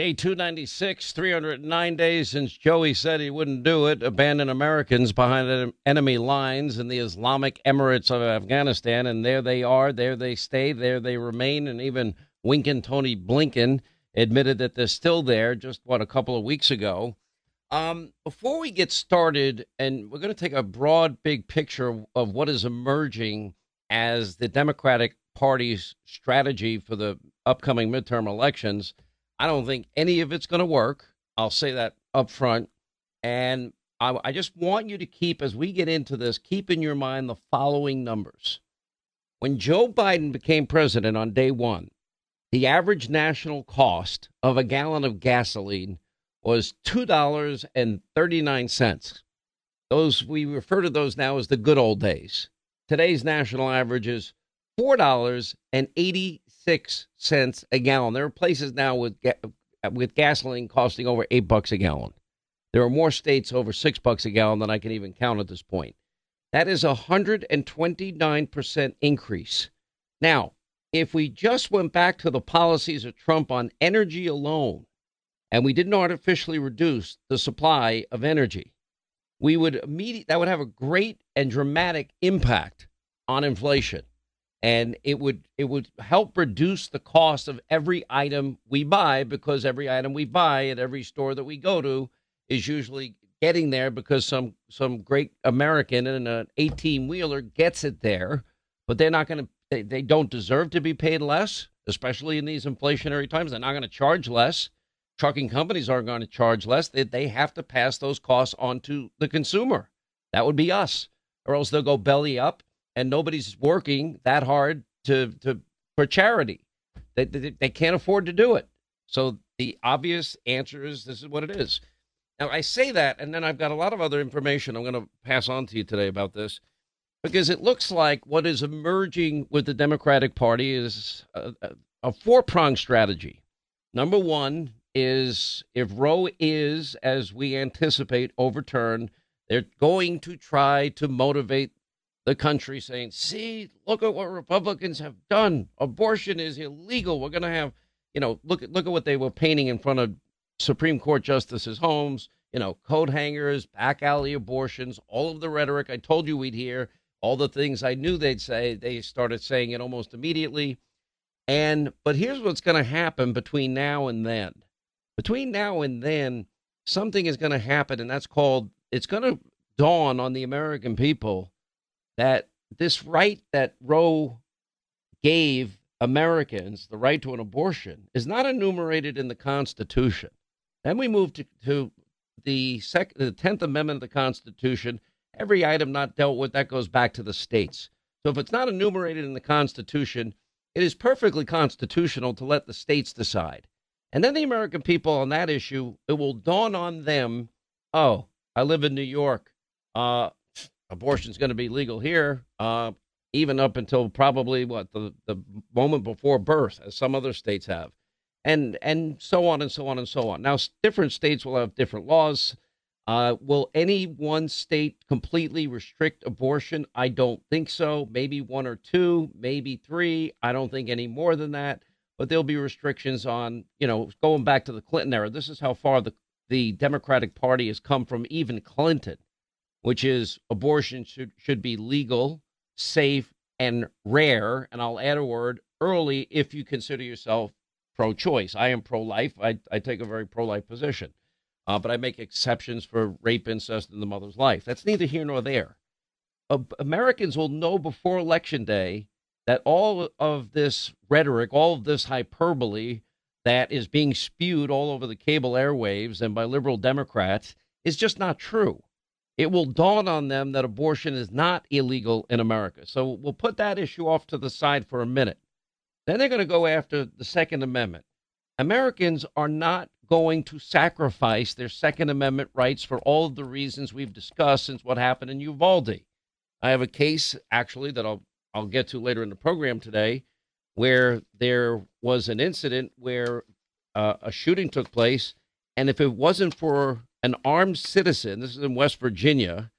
Day 296, 309 days since Joey said he wouldn't do it, abandon Americans behind enemy lines in the Islamic Emirates of Afghanistan. And there they are, there they stay, there they remain. And even winking Tony Blinken admitted that they're still there just, what, a couple of weeks ago. Um, before we get started, and we're going to take a broad, big picture of what is emerging as the Democratic Party's strategy for the upcoming midterm elections. I don't think any of it's going to work. I'll say that up front. And I, I, just want you to keep, as we get into this, keep in your mind the following numbers. When Joe Biden became president on day one, the average national cost of a gallon of gasoline was $2.39. Those we refer to those now as the good old days. Today's national average is $4.80 six cents a gallon. There are places now with with gasoline costing over eight bucks a gallon. There are more states over six bucks a gallon than I can even count at this point. That is a hundred and twenty nine percent increase. Now, if we just went back to the policies of Trump on energy alone, and we didn't artificially reduce the supply of energy, we would immediately that would have a great and dramatic impact on inflation and it would it would help reduce the cost of every item we buy because every item we buy at every store that we go to is usually getting there because some some great American in an 18 wheeler gets it there, but they're not going to they, they don't deserve to be paid less, especially in these inflationary times. They're not going to charge less. Trucking companies aren't going to charge less. They, they have to pass those costs on to the consumer. That would be us, or else they'll go belly up and nobody's working that hard to to for charity. They, they, they can't afford to do it. So the obvious answer is this is what it is. Now I say that, and then I've got a lot of other information I'm going to pass on to you today about this, because it looks like what is emerging with the Democratic Party is a, a four pronged strategy. Number one is if Roe is, as we anticipate, overturned, they're going to try to motivate the country saying, see, look at what Republicans have done. Abortion is illegal. We're going to have, you know, look at look at what they were painting in front of Supreme Court justices' homes, you know, coat hangers, back alley abortions, all of the rhetoric I told you we'd hear, all the things I knew they'd say, they started saying it almost immediately. And but here's what's going to happen between now and then. Between now and then, something is going to happen, and that's called it's going to dawn on the American people that this right that Roe gave Americans, the right to an abortion, is not enumerated in the Constitution. Then we move to, to the, the 10th Amendment of the Constitution. Every item not dealt with, that goes back to the states. So if it's not enumerated in the Constitution, it is perfectly constitutional to let the states decide. And then the American people on that issue, it will dawn on them oh, I live in New York. Uh, abortion's going to be legal here, uh, even up until probably what the the moment before birth, as some other states have, and and so on and so on and so on. Now, different states will have different laws. Uh, will any one state completely restrict abortion? I don't think so. Maybe one or two, maybe three. I don't think any more than that. But there'll be restrictions on, you know, going back to the Clinton era. This is how far the the Democratic Party has come from even Clinton which is abortion should, should be legal, safe, and rare. And I'll add a word early if you consider yourself pro choice. I am pro life. I, I take a very pro life position, uh, but I make exceptions for rape, incest, and the mother's life. That's neither here nor there. Uh, Americans will know before Election Day that all of this rhetoric, all of this hyperbole that is being spewed all over the cable airwaves and by liberal Democrats is just not true it will dawn on them that abortion is not illegal in America. So we'll put that issue off to the side for a minute. Then they're going to go after the Second Amendment. Americans are not going to sacrifice their Second Amendment rights for all of the reasons we've discussed since what happened in Uvalde. I have a case actually that I'll I'll get to later in the program today, where there was an incident where uh, a shooting took place, and if it wasn't for an armed citizen, this is in West Virginia,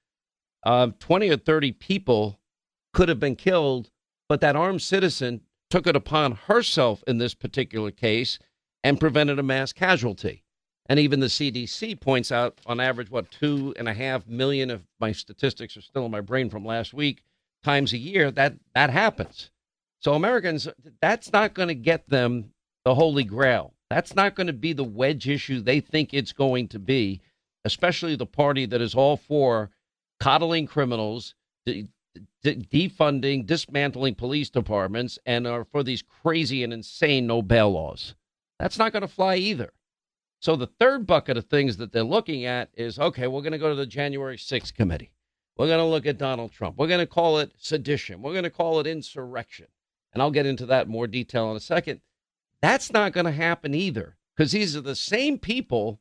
uh, 20 or 30 people could have been killed, but that armed citizen took it upon herself in this particular case and prevented a mass casualty. And even the CDC points out, on average, what, two and a half million, if my statistics are still in my brain from last week, times a year, that, that happens. So Americans, that's not going to get them the holy grail. That's not going to be the wedge issue they think it's going to be, especially the party that is all for coddling criminals, de- de- defunding, dismantling police departments, and are for these crazy and insane no bail laws. That's not going to fly either. So the third bucket of things that they're looking at is okay, we're going to go to the January 6th committee. We're going to look at Donald Trump. We're going to call it sedition. We're going to call it insurrection. And I'll get into that in more detail in a second. That's not going to happen either because these are the same people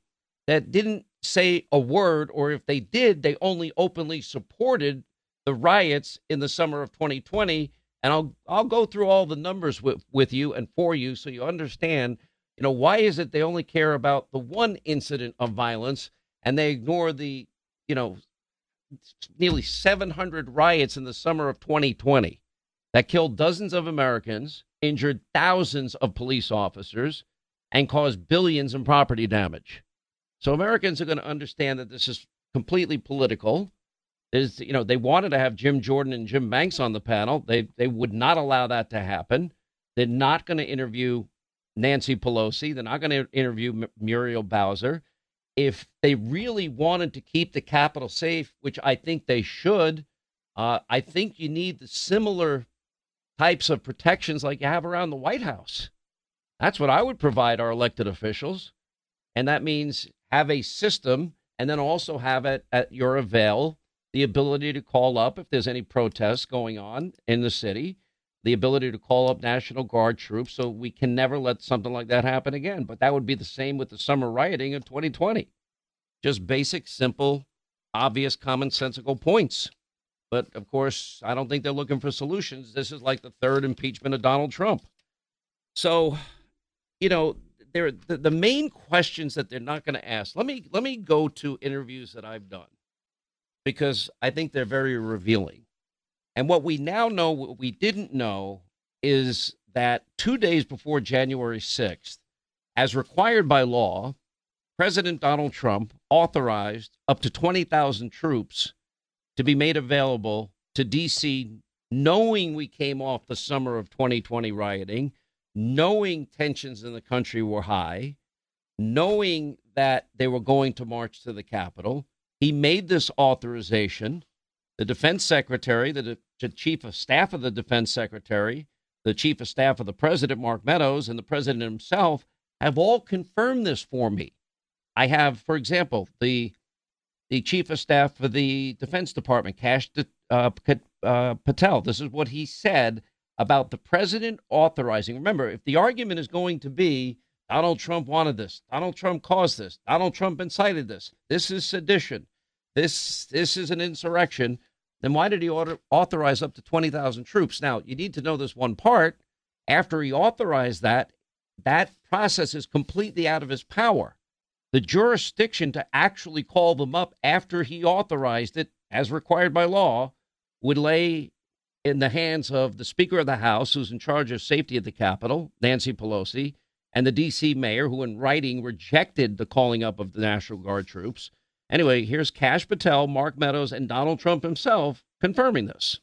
that didn't say a word, or if they did, they only openly supported the riots in the summer of 2020. And I'll I'll go through all the numbers with, with you and for you so you understand, you know, why is it they only care about the one incident of violence and they ignore the, you know, nearly 700 riots in the summer of 2020 that killed dozens of Americans, injured thousands of police officers, and caused billions in property damage. So Americans are going to understand that this is completely political. Is you know they wanted to have Jim Jordan and Jim Banks on the panel. They they would not allow that to happen. They're not going to interview Nancy Pelosi. They're not going to interview Muriel Bowser. If they really wanted to keep the Capitol safe, which I think they should, uh, I think you need the similar types of protections like you have around the White House. That's what I would provide our elected officials. And that means have a system and then also have it at your avail the ability to call up if there's any protests going on in the city, the ability to call up National Guard troops so we can never let something like that happen again. But that would be the same with the summer rioting of 2020. Just basic, simple, obvious, commonsensical points. But of course, I don't think they're looking for solutions. This is like the third impeachment of Donald Trump. So, you know, they're, the, the main questions that they're not going to ask. Let me let me go to interviews that I've done because I think they're very revealing. And what we now know, what we didn't know, is that two days before January 6th, as required by law, President Donald Trump authorized up to 20,000 troops to be made available to D.C., knowing we came off the summer of 2020 rioting, knowing tensions in the country were high, knowing that they were going to march to the Capitol. He made this authorization. The defense secretary, the, the chief of staff of the defense secretary, the chief of staff of the president, Mark Meadows, and the president himself have all confirmed this for me. I have, for example, the the chief of staff for the Defense Department, Kash uh, uh, Patel. This is what he said about the president authorizing. Remember, if the argument is going to be Donald Trump wanted this, Donald Trump caused this, Donald Trump incited this, this is sedition, this this is an insurrection, then why did he order, authorize up to 20,000 troops? Now, you need to know this one part. After he authorized that, that process is completely out of his power the jurisdiction to actually call them up after he authorized it, as required by law, would lay in the hands of the Speaker of the House, who's in charge of safety at the Capitol, Nancy Pelosi, and the D.C. mayor, who in writing rejected the calling up of the National Guard troops. Anyway, here's Kash Patel, Mark Meadows, and Donald Trump himself confirming this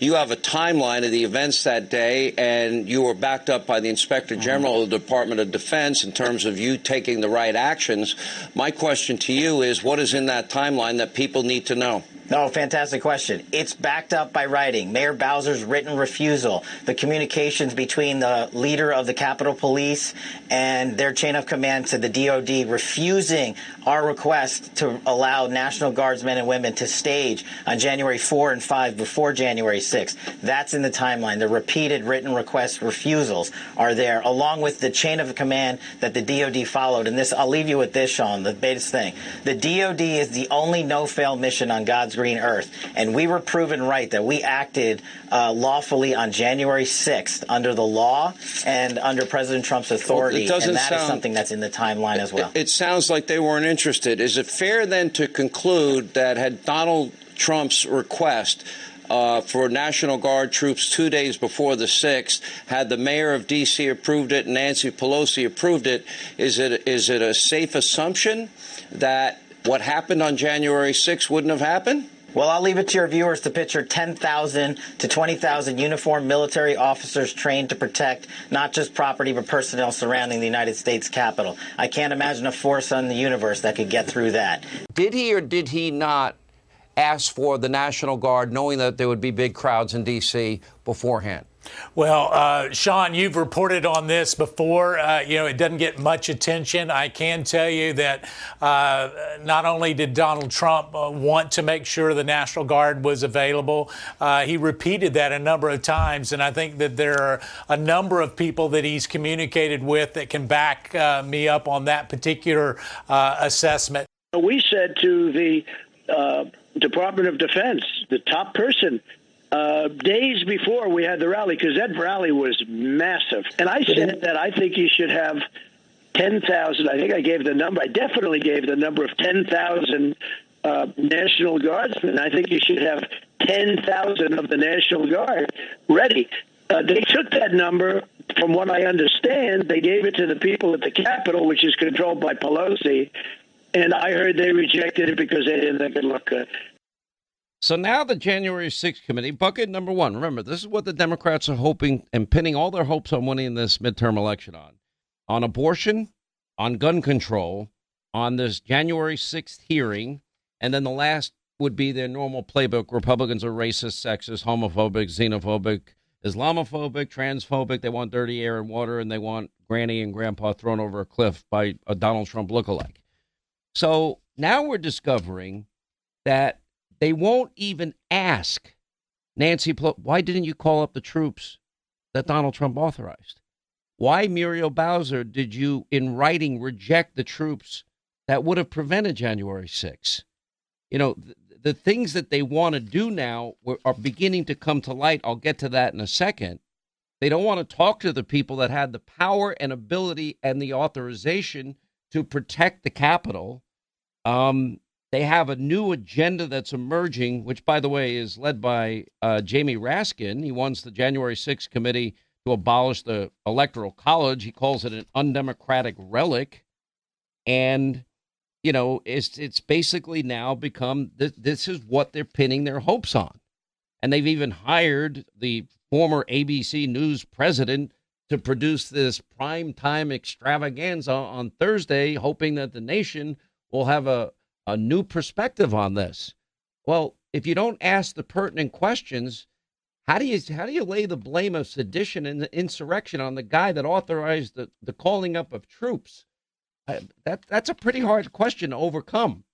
you have a timeline of the events that day, and you were backed up by the Inspector. General of the Department of Defense in terms of you taking the right actions. My question to you is what is in that timeline that people need to know? No, fantastic question. It's backed up by writing. Mayor Bowser's written refusal, the communications between the leader of the Capitol Police and their chain of command to the DOD refusing our request to allow National Guardsmen and women to stage on January 4 and 5 before January 6. That's in the timeline. The repeated written request refusals are there, along with the chain of command that the DOD followed. And this, I'll leave you with this, Sean, the biggest thing. The DOD is the only no-fail mission on God's green earth. And we were proven right that we acted uh, lawfully on January 6th under the law and under President Trump's authority. Well, and that sound, is something that's in the timeline as well. It, it sounds like they weren't interested. Is it fair then to conclude that had Donald Trump's request uh, for National Guard troops two days before the 6th. Had the mayor of D.C. approved it, and Nancy Pelosi approved it, is it is it a safe assumption that what happened on January 6th wouldn't have happened? Well, I'll leave it to your viewers to picture 10,000 to 20,000 uniformed military officers trained to protect not just property but personnel surrounding the United States Capitol. I can't imagine a force on the universe that could get through that. Did he or did he not ask for the National Guard, knowing that there would be big crowds in D.C. beforehand? Well, uh, Sean, you've reported on this before. Uh, you know, it doesn't get much attention. I can tell you that uh, not only did Donald Trump uh, want to make sure the National Guard was available, uh, he repeated that a number of times. And I think that there are a number of people that he's communicated with that can back uh, me up on that particular assessment. We said to the Department of Defense, the top person uh, days before we had the rally, because that rally was massive. And I said that I think you should have 10,000. I think I gave the number. I definitely gave the number of 10,000 uh, National Guardsmen. I think you should have 10,000 of the National Guard ready. Uh, they took that number, from what I understand, they gave it to the people at the Capitol, which is controlled by Pelosi. And I heard they rejected it because they didn't think it looked good. So now the January 6th committee, bucket number one, remember, this is what the Democrats are hoping and pinning all their hopes on winning this midterm election on on abortion, on gun control, on this January 6th hearing, and then the last would be their normal playbook. Republicans are racist, sexist, homophobic, xenophobic, Islamophobic, transphobic. They want dirty air and water, and they want granny and grandpa thrown over a cliff by a Donald Trump lookalike. So now we're discovering that they won't even ask Nancy Pelosi, why didn't you call up the troops that Donald Trump authorized? Why, Muriel Bowser, did you, in writing, reject the troops that would have prevented January 6th? You know, the, the things that they want to do now are beginning to come to light. I'll get to that in a second. They don't want to talk to the people that had the power and ability and the authorization to protect the Capitol. Um, they have a new agenda that's emerging, which, by the way, is led by uh, Jamie Raskin. He wants the January 6th committee to abolish the Electoral College. He calls it an undemocratic relic. And, you know, it's, it's basically now become this, this is what they're pinning their hopes on. And they've even hired the former ABC News president to produce this prime time extravaganza on Thursday, hoping that the nation will have a a new perspective on this. Well, if you don't ask the pertinent questions, how do you how do you lay the blame of sedition and insurrection on the guy that authorized the, the calling up of troops? I, that that's a pretty hard question to overcome.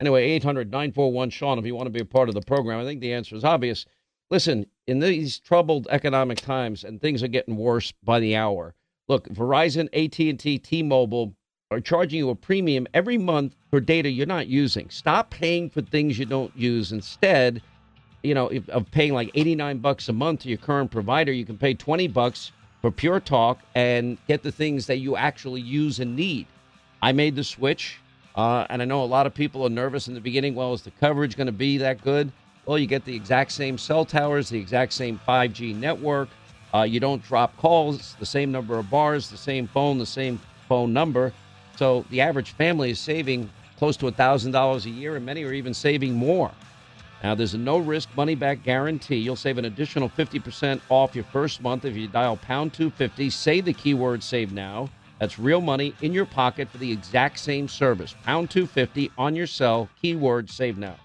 Anyway, 800 941 Sean, if you want to be a part of the program, I think the answer is obvious. Listen, in these troubled economic times, and things are getting worse by the hour. Look, Verizon, AT&T, T-Mobile, are charging you a premium every month for data you're not using. Stop paying for things you don't use. Instead, you know, of paying like 89 bucks a month to your current provider, you can pay 20 bucks for Pure Talk and get the things that you actually use and need. I made the switch, uh, and I know a lot of people are nervous in the beginning. Well, is the coverage going to be that good? Well, you get the exact same cell towers, the exact same 5G network. Uh, you don't drop calls, the same number of bars, the same phone, the same phone number. So the average family is saving close to $1,000 a year, and many are even saving more. Now, there's a no risk money back guarantee. You'll save an additional 50% off your first month if you dial pound 250, say the keyword save now. That's real money in your pocket for the exact same service. Pound 250 on your cell, keyword save now.